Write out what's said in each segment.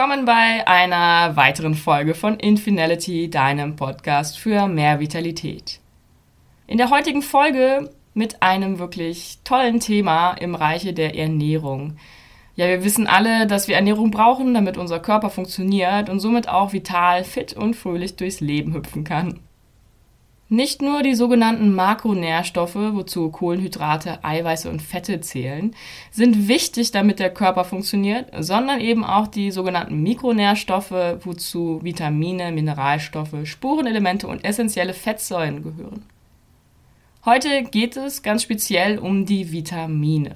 Willkommen bei einer weiteren Folge von Infinality, deinem Podcast für mehr Vitalität. In der heutigen Folge mit einem wirklich tollen Thema im Reiche der Ernährung. Ja, wir wissen alle, dass wir Ernährung brauchen, damit unser Körper funktioniert und somit auch vital, fit und fröhlich durchs Leben hüpfen kann. Nicht nur die sogenannten Makronährstoffe, wozu Kohlenhydrate, Eiweiße und Fette zählen, sind wichtig, damit der Körper funktioniert, sondern eben auch die sogenannten Mikronährstoffe, wozu Vitamine, Mineralstoffe, Spurenelemente und essentielle Fettsäuren gehören. Heute geht es ganz speziell um die Vitamine.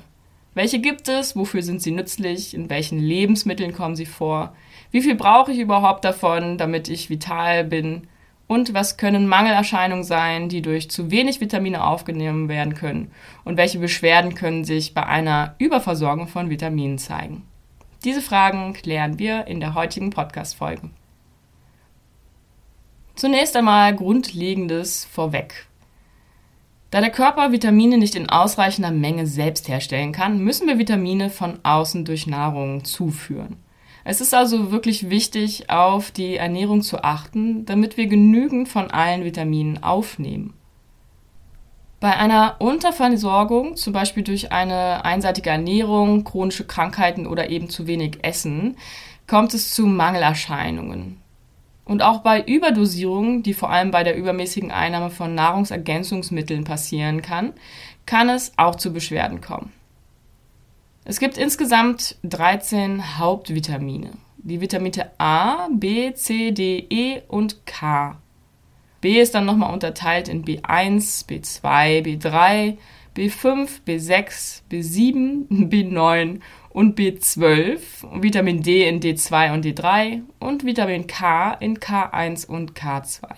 Welche gibt es? Wofür sind sie nützlich? In welchen Lebensmitteln kommen sie vor? Wie viel brauche ich überhaupt davon, damit ich vital bin? Und was können Mangelerscheinungen sein, die durch zu wenig Vitamine aufgenommen werden können? Und welche Beschwerden können sich bei einer Überversorgung von Vitaminen zeigen? Diese Fragen klären wir in der heutigen Podcast-Folge. Zunächst einmal Grundlegendes vorweg. Da der Körper Vitamine nicht in ausreichender Menge selbst herstellen kann, müssen wir Vitamine von außen durch Nahrung zuführen. Es ist also wirklich wichtig, auf die Ernährung zu achten, damit wir genügend von allen Vitaminen aufnehmen. Bei einer Unterversorgung, zum Beispiel durch eine einseitige Ernährung, chronische Krankheiten oder eben zu wenig Essen, kommt es zu Mangelerscheinungen. Und auch bei Überdosierungen, die vor allem bei der übermäßigen Einnahme von Nahrungsergänzungsmitteln passieren kann, kann es auch zu Beschwerden kommen. Es gibt insgesamt 13 Hauptvitamine. Die Vitamine A, B, C, D, E und K. B ist dann nochmal unterteilt in B1, B2, B3, B5, B6, B7, B9 und B12, Vitamin D in D2 und D3 und Vitamin K in K1 und K2.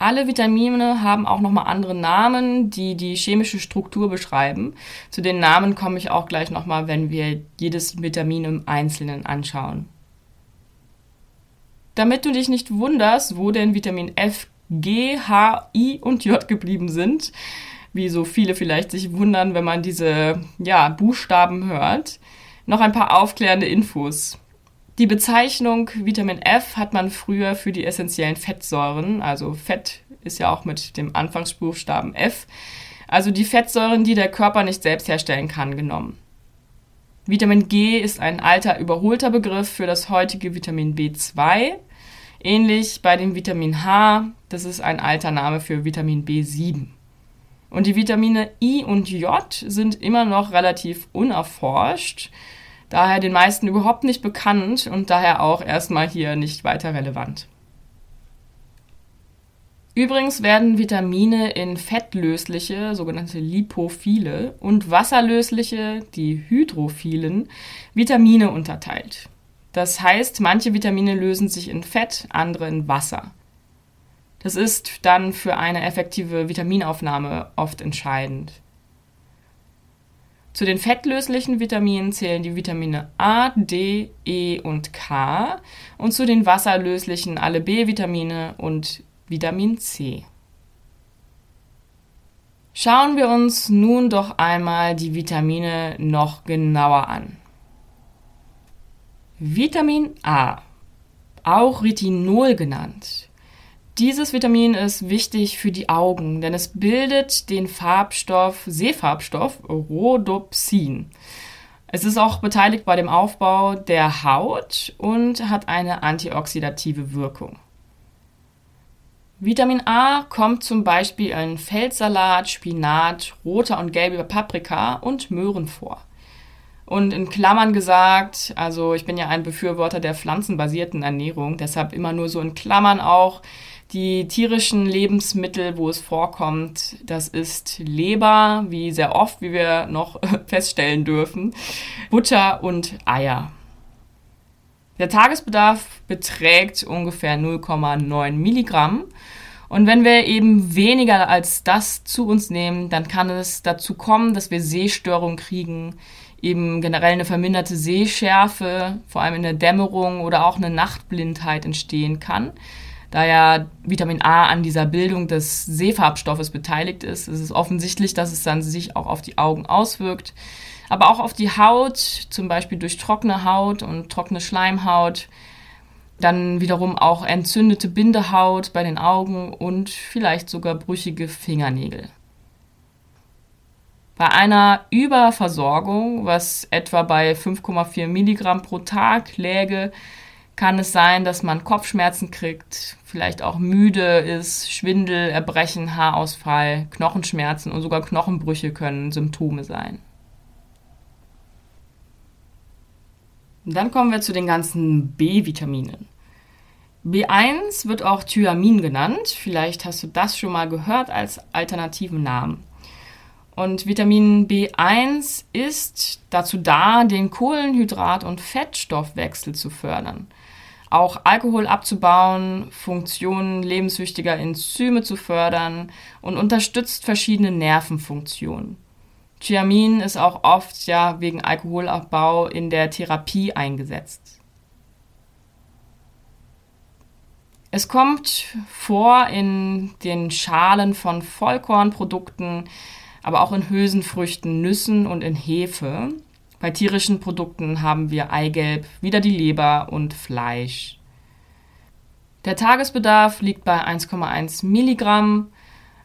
Alle Vitamine haben auch nochmal andere Namen, die die chemische Struktur beschreiben. Zu den Namen komme ich auch gleich nochmal, wenn wir jedes Vitamin im Einzelnen anschauen. Damit du dich nicht wunderst, wo denn Vitamin F, G, H, I und J geblieben sind, wie so viele vielleicht sich wundern, wenn man diese ja, Buchstaben hört, noch ein paar aufklärende Infos. Die Bezeichnung Vitamin F hat man früher für die essentiellen Fettsäuren, also Fett ist ja auch mit dem Anfangsbuchstaben F, also die Fettsäuren, die der Körper nicht selbst herstellen kann, genommen. Vitamin G ist ein alter überholter Begriff für das heutige Vitamin B2. Ähnlich bei dem Vitamin H, das ist ein alter Name für Vitamin B7. Und die Vitamine I und J sind immer noch relativ unerforscht daher den meisten überhaupt nicht bekannt und daher auch erstmal hier nicht weiter relevant. Übrigens werden Vitamine in fettlösliche, sogenannte Lipophile, und wasserlösliche, die hydrophilen, Vitamine unterteilt. Das heißt, manche Vitamine lösen sich in Fett, andere in Wasser. Das ist dann für eine effektive Vitaminaufnahme oft entscheidend. Zu den fettlöslichen Vitaminen zählen die Vitamine A, D, E und K und zu den wasserlöslichen alle B-Vitamine und Vitamin C. Schauen wir uns nun doch einmal die Vitamine noch genauer an. Vitamin A, auch Retinol genannt, dieses Vitamin ist wichtig für die Augen, denn es bildet den Farbstoff, Sehfarbstoff Rhodopsin. Es ist auch beteiligt bei dem Aufbau der Haut und hat eine antioxidative Wirkung. Vitamin A kommt zum Beispiel in Feldsalat, Spinat, roter und gelber Paprika und Möhren vor. Und in Klammern gesagt, also ich bin ja ein Befürworter der pflanzenbasierten Ernährung, deshalb immer nur so in Klammern auch die tierischen Lebensmittel, wo es vorkommt, das ist Leber, wie sehr oft, wie wir noch feststellen dürfen, Butter und Eier. Der Tagesbedarf beträgt ungefähr 0,9 Milligramm. Und wenn wir eben weniger als das zu uns nehmen, dann kann es dazu kommen, dass wir Sehstörungen kriegen, eben generell eine verminderte Sehschärfe, vor allem in der Dämmerung oder auch eine Nachtblindheit entstehen kann. Da ja Vitamin A an dieser Bildung des Sehfarbstoffes beteiligt ist, ist es offensichtlich, dass es dann sich auch auf die Augen auswirkt. aber auch auf die Haut, zum Beispiel durch trockene Haut und trockene Schleimhaut, dann wiederum auch entzündete Bindehaut bei den Augen und vielleicht sogar brüchige Fingernägel. Bei einer Überversorgung, was etwa bei 5,4 Milligramm pro Tag läge, kann es sein, dass man Kopfschmerzen kriegt, vielleicht auch müde ist, Schwindel, Erbrechen, Haarausfall, Knochenschmerzen und sogar Knochenbrüche können Symptome sein. Dann kommen wir zu den ganzen B-Vitaminen. B1 wird auch Thyamin genannt. Vielleicht hast du das schon mal gehört als alternativen Namen. Und Vitamin B1 ist dazu da, den Kohlenhydrat- und Fettstoffwechsel zu fördern auch Alkohol abzubauen, Funktionen lebenswichtiger Enzyme zu fördern und unterstützt verschiedene Nervenfunktionen. Thiamin ist auch oft ja wegen Alkoholabbau in der Therapie eingesetzt. Es kommt vor in den Schalen von Vollkornprodukten, aber auch in Hülsenfrüchten, Nüssen und in Hefe. Bei tierischen Produkten haben wir Eigelb, wieder die Leber und Fleisch. Der Tagesbedarf liegt bei 1,1 Milligramm.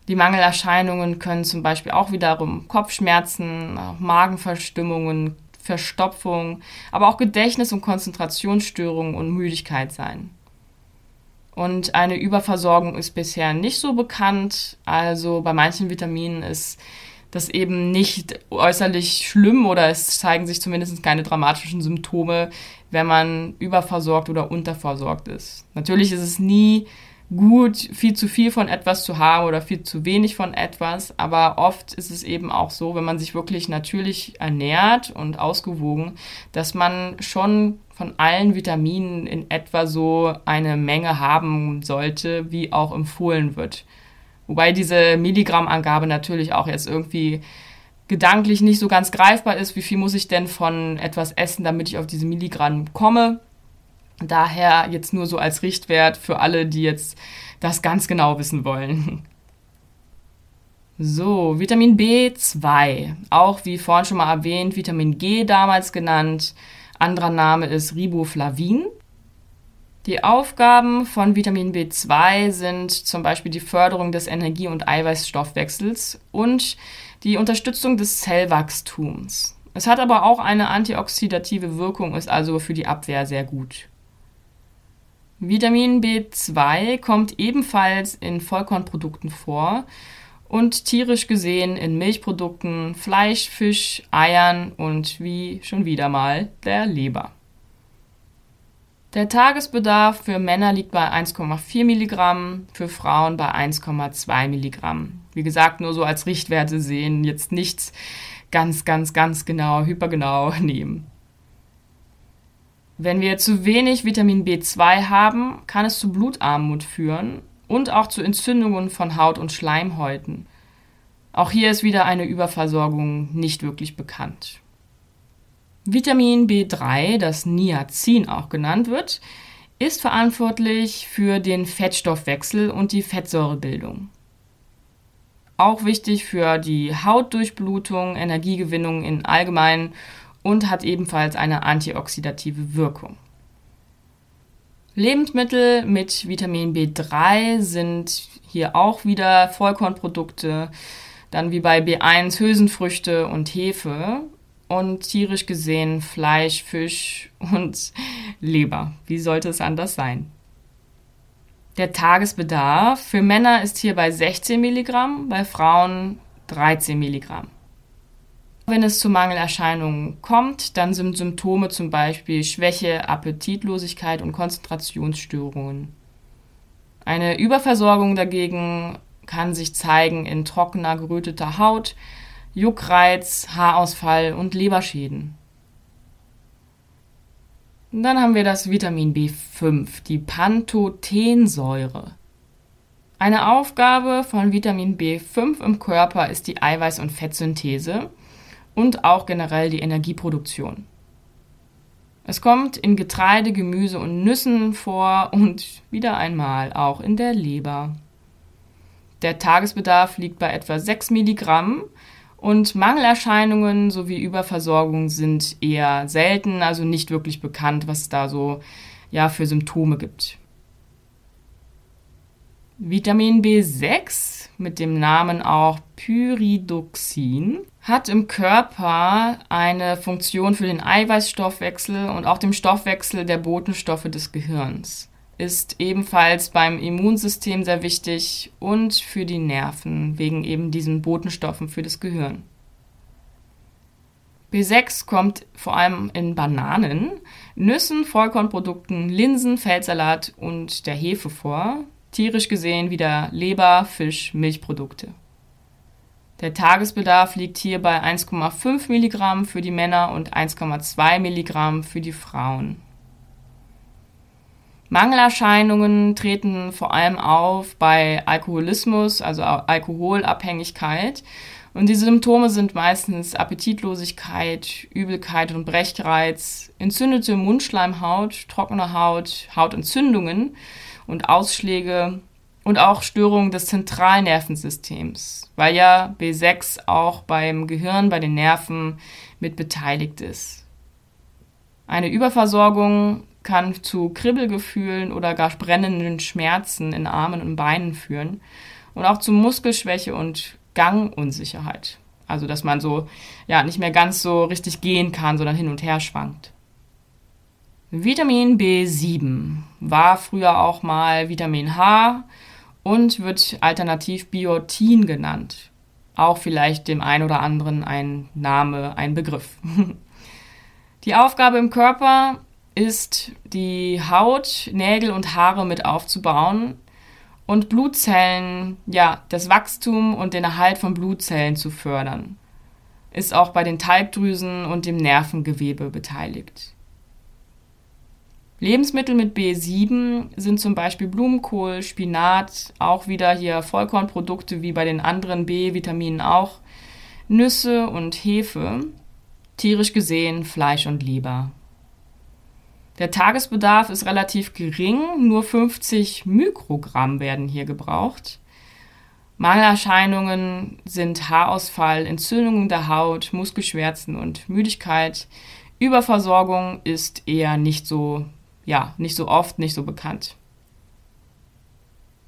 Die Mangelerscheinungen können zum Beispiel auch wiederum Kopfschmerzen, Magenverstimmungen, Verstopfung, aber auch Gedächtnis- und Konzentrationsstörungen und Müdigkeit sein. Und eine Überversorgung ist bisher nicht so bekannt. Also bei manchen Vitaminen ist das eben nicht äußerlich schlimm oder es zeigen sich zumindest keine dramatischen Symptome, wenn man überversorgt oder unterversorgt ist. Natürlich ist es nie gut, viel zu viel von etwas zu haben oder viel zu wenig von etwas, aber oft ist es eben auch so, wenn man sich wirklich natürlich ernährt und ausgewogen, dass man schon von allen Vitaminen in etwa so eine Menge haben sollte, wie auch empfohlen wird. Wobei diese Milligrammangabe natürlich auch jetzt irgendwie gedanklich nicht so ganz greifbar ist. Wie viel muss ich denn von etwas essen, damit ich auf diese Milligramm komme? Daher jetzt nur so als Richtwert für alle, die jetzt das ganz genau wissen wollen. So, Vitamin B2, auch wie vorhin schon mal erwähnt, Vitamin G damals genannt. Anderer Name ist Riboflavin. Die Aufgaben von Vitamin B2 sind zum Beispiel die Förderung des Energie- und Eiweißstoffwechsels und die Unterstützung des Zellwachstums. Es hat aber auch eine antioxidative Wirkung, ist also für die Abwehr sehr gut. Vitamin B2 kommt ebenfalls in Vollkornprodukten vor und tierisch gesehen in Milchprodukten, Fleisch, Fisch, Eiern und wie schon wieder mal der Leber. Der Tagesbedarf für Männer liegt bei 1,4 Milligramm, für Frauen bei 1,2 Milligramm. Wie gesagt, nur so als Richtwerte sehen, jetzt nichts ganz, ganz, ganz genau, hypergenau nehmen. Wenn wir zu wenig Vitamin B2 haben, kann es zu Blutarmut führen und auch zu Entzündungen von Haut und Schleimhäuten. Auch hier ist wieder eine Überversorgung nicht wirklich bekannt. Vitamin B3, das Niacin auch genannt wird, ist verantwortlich für den Fettstoffwechsel und die Fettsäurebildung. Auch wichtig für die Hautdurchblutung, Energiegewinnung in allgemein und hat ebenfalls eine antioxidative Wirkung. Lebensmittel mit Vitamin B3 sind hier auch wieder Vollkornprodukte, dann wie bei B1 Hülsenfrüchte und Hefe und tierisch gesehen Fleisch, Fisch und Leber. Wie sollte es anders sein? Der Tagesbedarf für Männer ist hier bei 16 Milligramm, bei Frauen 13 Milligramm. Wenn es zu Mangelerscheinungen kommt, dann sind Symptome zum Beispiel Schwäche, Appetitlosigkeit und Konzentrationsstörungen. Eine Überversorgung dagegen kann sich zeigen in trockener, geröteter Haut, Juckreiz, Haarausfall und Leberschäden. Dann haben wir das Vitamin B5, die Pantothensäure. Eine Aufgabe von Vitamin B5 im Körper ist die Eiweiß- und Fettsynthese und auch generell die Energieproduktion. Es kommt in Getreide, Gemüse und Nüssen vor und wieder einmal auch in der Leber. Der Tagesbedarf liegt bei etwa 6 Milligramm Und Mangelerscheinungen sowie Überversorgung sind eher selten, also nicht wirklich bekannt, was es da so ja, für Symptome gibt. Vitamin B6 mit dem Namen auch Pyridoxin hat im Körper eine Funktion für den Eiweißstoffwechsel und auch den Stoffwechsel der Botenstoffe des Gehirns. Ist ebenfalls beim Immunsystem sehr wichtig und für die Nerven wegen eben diesen Botenstoffen für das Gehirn. B6 kommt vor allem in Bananen, Nüssen, Vollkornprodukten, Linsen, Feldsalat und der Hefe vor. Tierisch gesehen wieder Leber, Fisch, Milchprodukte. Der Tagesbedarf liegt hier bei 1,5 Milligramm für die Männer und 1,2 Milligramm für die Frauen. Mangelerscheinungen treten vor allem auf bei Alkoholismus, also Alkoholabhängigkeit. Und die Symptome sind meistens Appetitlosigkeit, Übelkeit und Brechreiz, entzündete Mundschleimhaut, trockene Haut, Hautentzündungen und Ausschläge und auch Störungen des Zentralnervensystems, weil ja B6 auch beim Gehirn, bei den Nerven mit beteiligt ist. Eine Überversorgung kann zu Kribbelgefühlen oder gar brennenden Schmerzen in Armen und Beinen führen und auch zu Muskelschwäche und Gangunsicherheit. Also, dass man so, ja, nicht mehr ganz so richtig gehen kann, sondern hin und her schwankt. Vitamin B7 war früher auch mal Vitamin H und wird alternativ Biotin genannt. Auch vielleicht dem einen oder anderen ein Name, ein Begriff. Die Aufgabe im Körper ist, die Haut, Nägel und Haare mit aufzubauen und Blutzellen, ja, das Wachstum und den Erhalt von Blutzellen zu fördern. Ist auch bei den Talgdrüsen und dem Nervengewebe beteiligt. Lebensmittel mit B7 sind zum Beispiel Blumenkohl, Spinat, auch wieder hier Vollkornprodukte wie bei den anderen B-Vitaminen auch, Nüsse und Hefe, tierisch gesehen Fleisch und Leber. Der Tagesbedarf ist relativ gering, nur 50 Mikrogramm werden hier gebraucht. Mangelerscheinungen sind Haarausfall, Entzündungen der Haut, Muskelschmerzen und Müdigkeit. Überversorgung ist eher nicht so ja, nicht so oft, nicht so bekannt.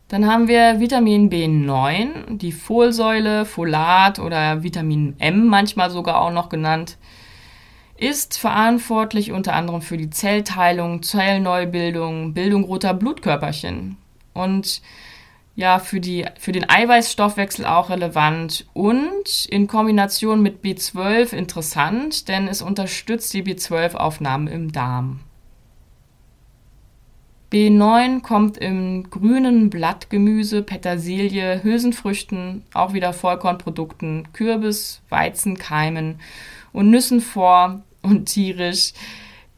Dann haben wir Vitamin B9, die Folsäule, Folat oder Vitamin M manchmal sogar auch noch genannt, ist verantwortlich unter anderem für die Zellteilung, Zellneubildung, Bildung roter Blutkörperchen und ja, für, die, für den Eiweißstoffwechsel auch relevant und in Kombination mit B12 interessant, denn es unterstützt die B12-Aufnahme im Darm. B9 kommt im grünen Blattgemüse, Petersilie, Hülsenfrüchten, auch wieder Vollkornprodukten, Kürbis, Weizenkeimen und Nüssen vor und tierisch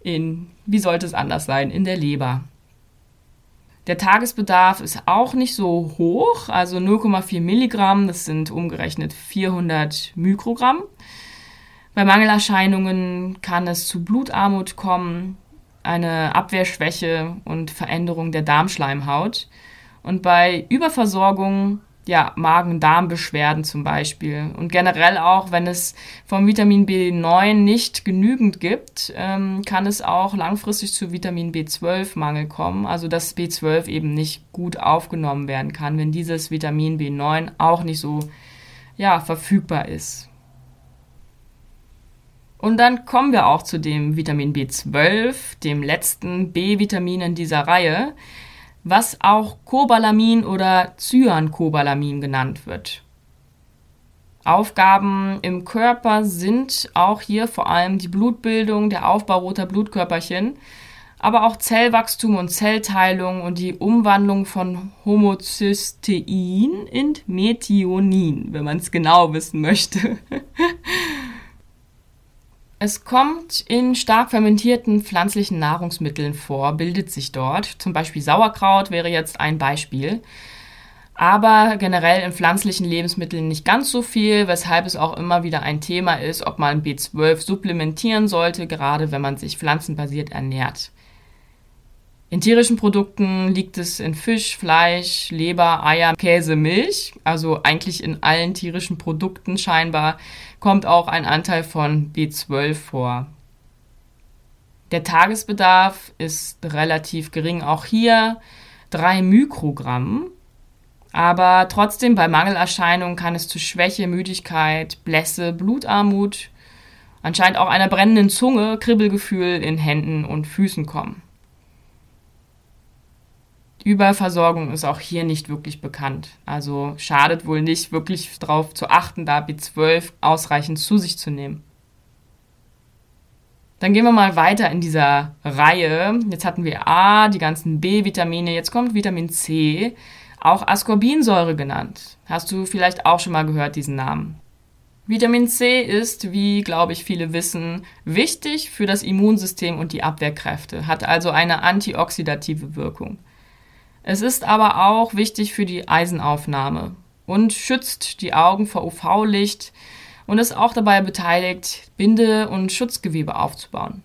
in, wie sollte es anders sein, in der Leber. Der Tagesbedarf ist auch nicht so hoch, also 0,4 Milligramm, das sind umgerechnet 400 Mikrogramm. Bei Mangelerscheinungen kann es zu Blutarmut kommen, eine Abwehrschwäche und Veränderung der Darmschleimhaut. Und bei Überversorgung, ja, Magen-Darm-Beschwerden zum Beispiel. Und generell auch, wenn es vom Vitamin B9 nicht genügend gibt, ähm, kann es auch langfristig zu Vitamin B12-Mangel kommen. Also dass B12 eben nicht gut aufgenommen werden kann, wenn dieses Vitamin B9 auch nicht so ja, verfügbar ist. Und dann kommen wir auch zu dem Vitamin B12, dem letzten B-Vitamin in dieser Reihe, was auch Cobalamin oder Cyancobalamin genannt wird. Aufgaben im Körper sind auch hier vor allem die Blutbildung, der Aufbau roter Blutkörperchen, aber auch Zellwachstum und Zellteilung und die Umwandlung von Homocystein in Methionin, wenn man es genau wissen möchte. Es kommt in stark fermentierten pflanzlichen Nahrungsmitteln vor, bildet sich dort. Zum Beispiel Sauerkraut wäre jetzt ein Beispiel. Aber generell in pflanzlichen Lebensmitteln nicht ganz so viel, weshalb es auch immer wieder ein Thema ist, ob man B12 supplementieren sollte, gerade wenn man sich pflanzenbasiert ernährt. In tierischen Produkten liegt es in Fisch, Fleisch, Leber, Eier, Käse, Milch. Also eigentlich in allen tierischen Produkten scheinbar kommt auch ein Anteil von B12 vor. Der Tagesbedarf ist relativ gering, auch hier 3 Mikrogramm. Aber trotzdem bei Mangelerscheinungen kann es zu Schwäche, Müdigkeit, Blässe, Blutarmut, anscheinend auch einer brennenden Zunge, Kribbelgefühl in Händen und Füßen kommen. Überversorgung ist auch hier nicht wirklich bekannt. Also schadet wohl nicht, wirklich darauf zu achten, da B12 ausreichend zu sich zu nehmen. Dann gehen wir mal weiter in dieser Reihe. Jetzt hatten wir A, die ganzen B-Vitamine, jetzt kommt Vitamin C, auch Ascorbinsäure genannt. Hast du vielleicht auch schon mal gehört, diesen Namen? Vitamin C ist, wie glaube ich viele wissen, wichtig für das Immunsystem und die Abwehrkräfte, hat also eine antioxidative Wirkung. Es ist aber auch wichtig für die Eisenaufnahme und schützt die Augen vor UV-Licht und ist auch dabei beteiligt, Binde- und Schutzgewebe aufzubauen.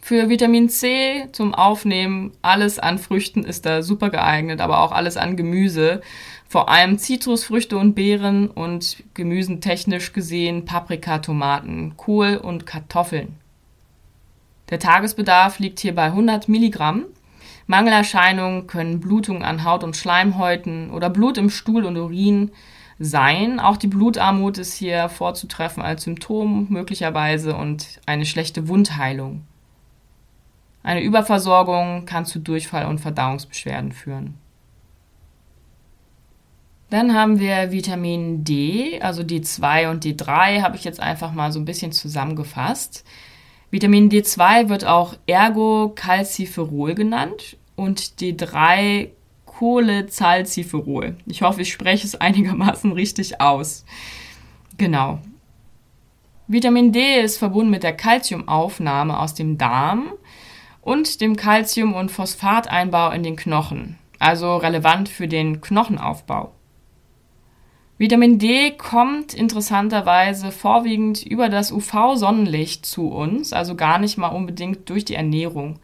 Für Vitamin C zum Aufnehmen, alles an Früchten ist da super geeignet, aber auch alles an Gemüse, vor allem Zitrusfrüchte und Beeren und Gemüsen technisch gesehen Paprika, Tomaten, Kohl und Kartoffeln. Der Tagesbedarf liegt hier bei 100 Milligramm Mangelerscheinungen können Blutung an Haut und Schleimhäuten oder Blut im Stuhl und Urin sein. Auch die Blutarmut ist hier vorzutreffen als Symptom möglicherweise und eine schlechte Wundheilung. Eine Überversorgung kann zu Durchfall und Verdauungsbeschwerden führen. Dann haben wir Vitamin D, also D2 und D3 habe ich jetzt einfach mal so ein bisschen zusammengefasst. Vitamin D2 wird auch Ergocalciferol genannt und D3 Cholecalciferol. Ich hoffe, ich spreche es einigermaßen richtig aus. Genau. Vitamin D ist verbunden mit der Calciumaufnahme aus dem Darm und dem Calcium- und Phosphateinbau in den Knochen, also relevant für den Knochenaufbau. Vitamin D kommt interessanterweise vorwiegend über das UV-Sonnenlicht zu uns, also gar nicht mal unbedingt durch die Ernährung.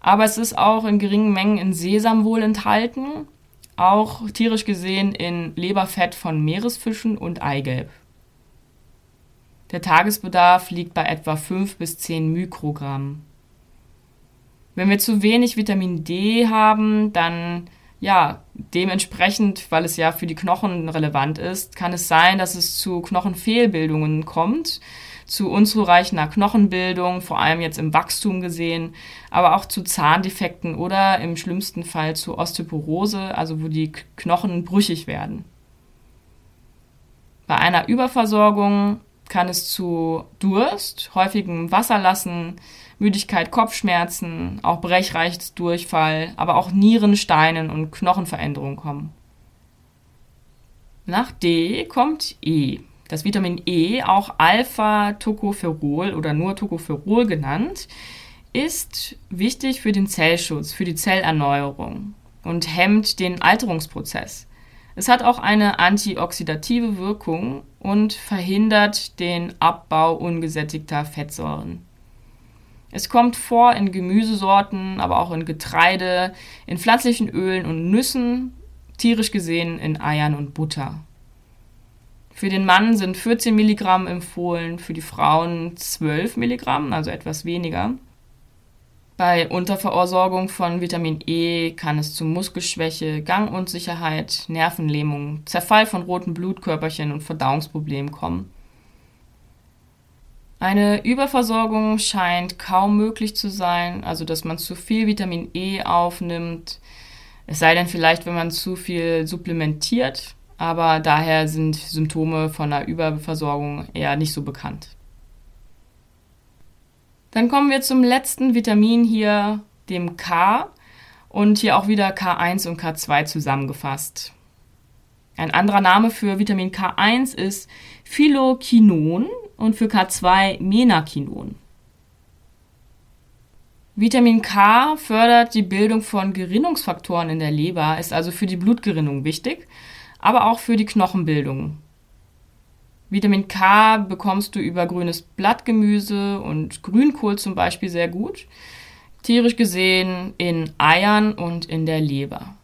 Aber es ist auch in geringen Mengen in Sesam wohl enthalten, auch tierisch gesehen in Leberfett von Meeresfischen und Eigelb. Der Tagesbedarf liegt bei etwa 5 bis 10 Mikrogramm. Wenn wir zu wenig Vitamin D haben, dann ja, dementsprechend, weil es ja für die Knochen relevant ist, kann es sein, dass es zu Knochenfehlbildungen kommt, zu unzureichender Knochenbildung, vor allem jetzt im Wachstum gesehen, aber auch zu Zahndefekten oder im schlimmsten Fall zu Osteoporose, also wo die Knochen brüchig werden. Bei einer Überversorgung kann es zu Durst, häufigem Wasserlassen, Müdigkeit, Kopfschmerzen, auch Brechreichtsdurchfall, aber auch Nierensteinen und Knochenveränderungen kommen. Nach D kommt E. Das Vitamin E, auch Alpha-Tocopherol oder nur Tocopherol genannt, ist wichtig für den Zellschutz, für die Zellerneuerung und hemmt den Alterungsprozess. Es hat auch eine antioxidative Wirkung und verhindert den Abbau ungesättigter Fettsäuren. Es kommt vor in Gemüsesorten, aber auch in Getreide, in pflanzlichen Ölen und Nüssen, tierisch gesehen in Eiern und Butter. Für den Mann sind 14 Milligramm empfohlen, für die Frauen 12 Milligramm, also etwas weniger. Bei Unterversorgung von Vitamin E kann es zu Muskelschwäche, Gangunsicherheit, Nervenlähmung, Zerfall von roten Blutkörperchen und Verdauungsproblemen kommen. Eine Überversorgung scheint kaum möglich zu sein, also dass man zu viel Vitamin E aufnimmt. Es sei denn vielleicht, wenn man zu viel supplementiert, aber daher sind Symptome von einer Überversorgung eher nicht so bekannt. Dann kommen wir zum letzten Vitamin hier, dem K, und hier auch wieder K1 und K2 zusammengefasst. Ein anderer Name für Vitamin K1 ist Philokinon und für K2 Menakinon. Vitamin K fördert die Bildung von Gerinnungsfaktoren in der Leber, ist also für die Blutgerinnung wichtig, aber auch für die Knochenbildung. Vitamin K bekommst du über grünes Blattgemüse und Grünkohl zum Beispiel sehr gut. Tierisch gesehen in Eiern und in der Leber.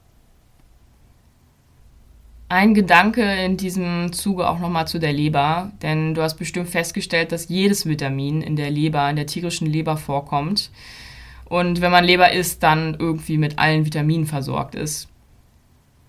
Ein Gedanke in diesem Zuge auch nochmal zu der Leber, denn du hast bestimmt festgestellt, dass jedes Vitamin in der Leber, in der tierischen Leber vorkommt. Und wenn man Leber isst, dann irgendwie mit allen Vitaminen versorgt ist.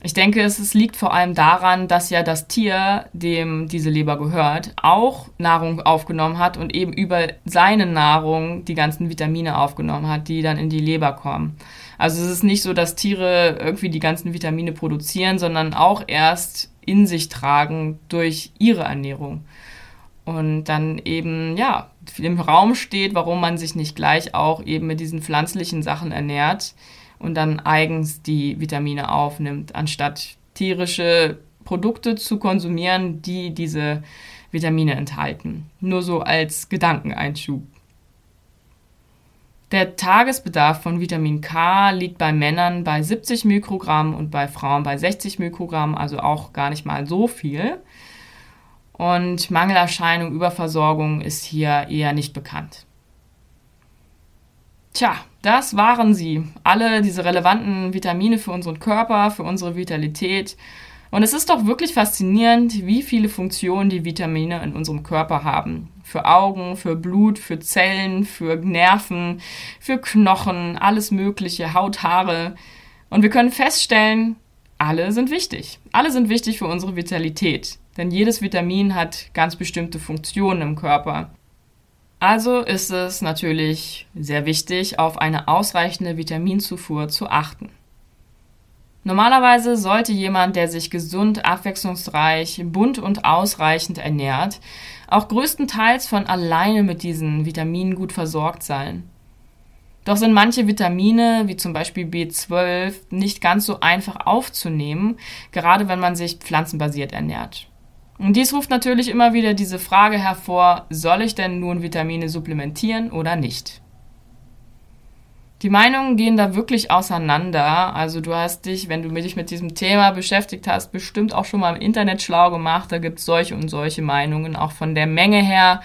Ich denke, es, liegt vor allem daran, dass ja das Tier, dem diese Leber gehört, auch Nahrung aufgenommen hat und eben über seine Nahrung die ganzen Vitamine aufgenommen hat, die dann in die Leber kommen. Also es ist nicht so, dass Tiere irgendwie die ganzen Vitamine produzieren, sondern auch erst in sich tragen durch ihre Ernährung. Und dann eben, ja, im Raum steht, warum man sich nicht gleich auch eben mit diesen pflanzlichen Sachen ernährt und dann eigens die Vitamine aufnimmt, anstatt tierische Produkte zu konsumieren, die diese Vitamine enthalten. Nur so als Gedankeneinschub. Der Tagesbedarf von Vitamin K liegt bei Männern bei 70 Mikrogramm und bei Frauen bei 60 Mikrogramm, also auch gar nicht mal so viel. Und Mangelerscheinung, Überversorgung ist hier eher nicht bekannt. Tja, das waren sie. Alle diese relevanten Vitamine für unseren Körper, für unsere Vitalität. Und es ist doch wirklich faszinierend, wie viele Funktionen die Vitamine in unserem Körper haben. Für Augen, für Blut, für Zellen, für Nerven, für Knochen, alles Mögliche, Haut, Haare. Und wir können feststellen, alle sind wichtig. Alle sind wichtig für unsere Vitalität. Denn jedes Vitamin hat ganz bestimmte Funktionen im Körper. Also ist es natürlich sehr wichtig, auf eine ausreichende Vitaminzufuhr zu achten. Normalerweise sollte jemand, der sich gesund, abwechslungsreich, bunt und ausreichend ernährt, auch größtenteils von alleine mit diesen Vitaminen gut versorgt sein. Doch sind manche Vitamine, wie zum Beispiel B12, nicht ganz so einfach aufzunehmen, gerade wenn man sich pflanzenbasiert ernährt. Und dies ruft natürlich immer wieder diese Frage hervor, soll ich denn nun Vitamine supplementieren oder nicht? Die Meinungen gehen da wirklich auseinander. Also du hast dich, wenn du dich mit diesem Thema beschäftigt hast, bestimmt auch schon mal im Internet schlau gemacht. Da gibt es solche und solche Meinungen, auch von der Menge her.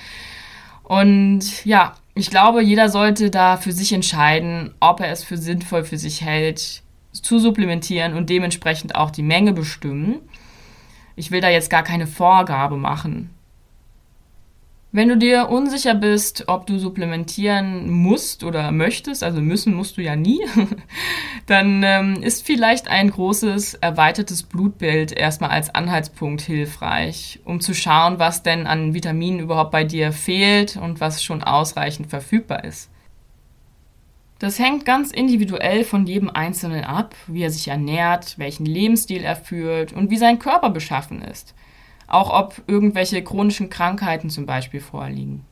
Und ja, ich glaube, jeder sollte da für sich entscheiden, ob er es für sinnvoll für sich hält, zu supplementieren und dementsprechend auch die Menge bestimmen. Ich will da jetzt gar keine Vorgabe machen. Wenn du dir unsicher bist, ob du supplementieren musst oder möchtest, also müssen musst du ja nie, dann ähm, ist vielleicht ein großes erweitertes Blutbild erstmal als Anhaltspunkt hilfreich, um zu schauen, was denn an Vitaminen überhaupt bei dir fehlt und was schon ausreichend verfügbar ist. Das hängt ganz individuell von jedem Einzelnen ab, wie er sich ernährt, welchen Lebensstil er führt und wie sein Körper beschaffen ist auch ob irgendwelche chronischen Krankheiten zum Beispiel vorliegen.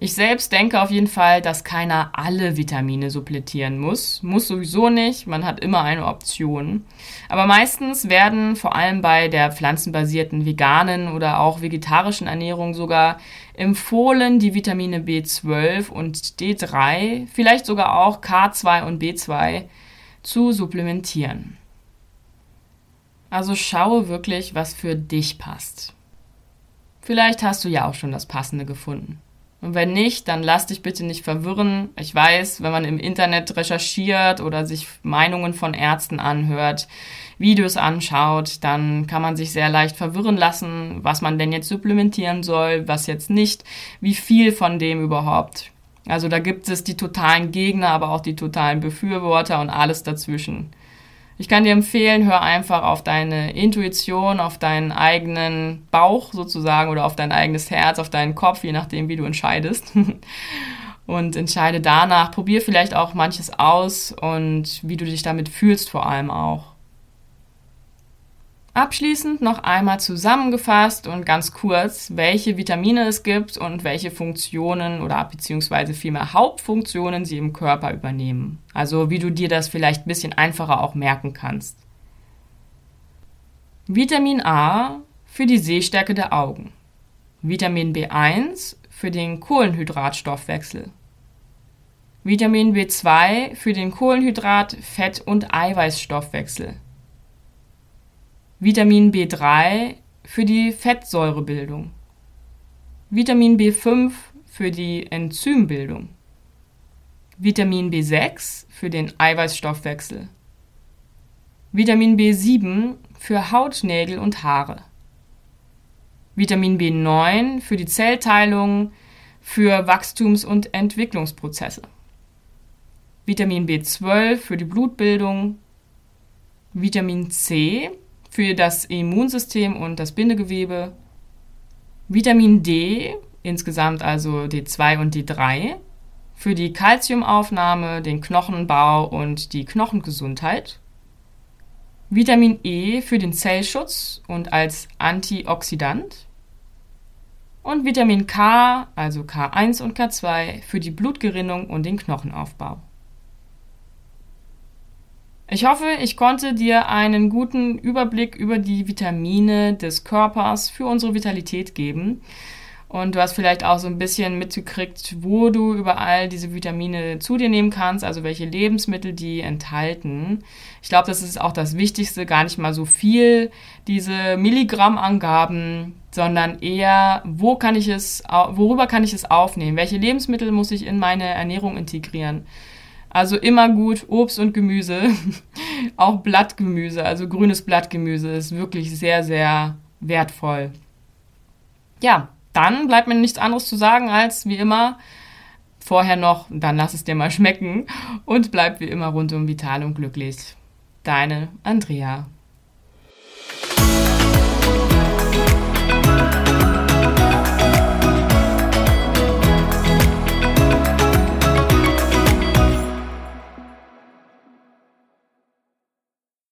Ich selbst denke auf jeden Fall, dass keiner alle Vitamine supplementieren muss. Muss sowieso nicht, man hat immer eine Option. Aber meistens werden vor allem bei der pflanzenbasierten veganen oder auch vegetarischen Ernährung sogar empfohlen, die Vitamine B12 und D3, vielleicht sogar auch K2 und B2 zu supplementieren. Also schaue wirklich, was für dich passt. Vielleicht hast du ja auch schon das Passende gefunden. Und wenn nicht, dann lass dich bitte nicht verwirren. Ich weiß, wenn man im Internet recherchiert oder sich Meinungen von Ärzten anhört, Videos anschaut, dann kann man sich sehr leicht verwirren lassen, was man denn jetzt supplementieren soll, was jetzt nicht, wie viel von dem überhaupt. Also da gibt es die totalen Gegner, aber auch die totalen Befürworter und alles dazwischen. Ich kann dir empfehlen, hör einfach auf deine Intuition, auf deinen eigenen Bauch sozusagen oder auf dein eigenes Herz, auf deinen Kopf, je nachdem, wie du entscheidest. und entscheide danach. Probier vielleicht auch manches aus und wie du dich damit fühlst vor allem auch. Abschließend noch einmal zusammengefasst und ganz kurz, welche Vitamine es gibt und welche Funktionen oder beziehungsweise vielmehr Hauptfunktionen sie im Körper übernehmen. Also wie du dir das vielleicht ein bisschen einfacher auch merken kannst. Vitamin A für die Sehstärke der Augen. Vitamin B1 für den Kohlenhydratstoffwechsel. Vitamin B2 für den Kohlenhydrat-, Fett- und Eiweißstoffwechsel. Vitamin B3 für die Fettsäurebildung, Vitamin B5 für die Enzymbildung, Vitamin B6 für den Eiweißstoffwechsel, Vitamin B7 für Haut, Nägel und Haare, Vitamin B9 für die Zellteilung, für Wachstums- und Entwicklungsprozesse, Vitamin B12 für die Blutbildung, Vitamin C für das Immunsystem und das Bindegewebe, Vitamin D, insgesamt also D2 und D3, für die Kalziumaufnahme, den Knochenbau und die Knochengesundheit, Vitamin E für den Zellschutz und als Antioxidant. Und Vitamin K, also K1 und K2, für die Blutgerinnung und den Knochenaufbau. Ich hoffe, ich konnte dir einen guten Überblick über die Vitamine des Körpers für unsere Vitalität geben. Und du hast vielleicht auch so ein bisschen mitgekriegt, wo du überall diese Vitamine zu dir nehmen kannst, also welche Lebensmittel die enthalten. Ich glaube, das ist auch das Wichtigste, gar nicht mal so viel, diese Milligrammangaben, sondern eher, wo kann ich es, worüber kann ich es aufnehmen? Welche Lebensmittel muss ich in meine Ernährung integrieren? Also immer gut Obst und Gemüse, auch Blattgemüse, also grünes Blattgemüse ist wirklich sehr, sehr wertvoll. Ja, dann bleibt mir nichts anderes zu sagen als wie immer vorher noch, dann lass es dir mal schmecken und bleib wie immer rundum vital und glücklich. Deine Andrea.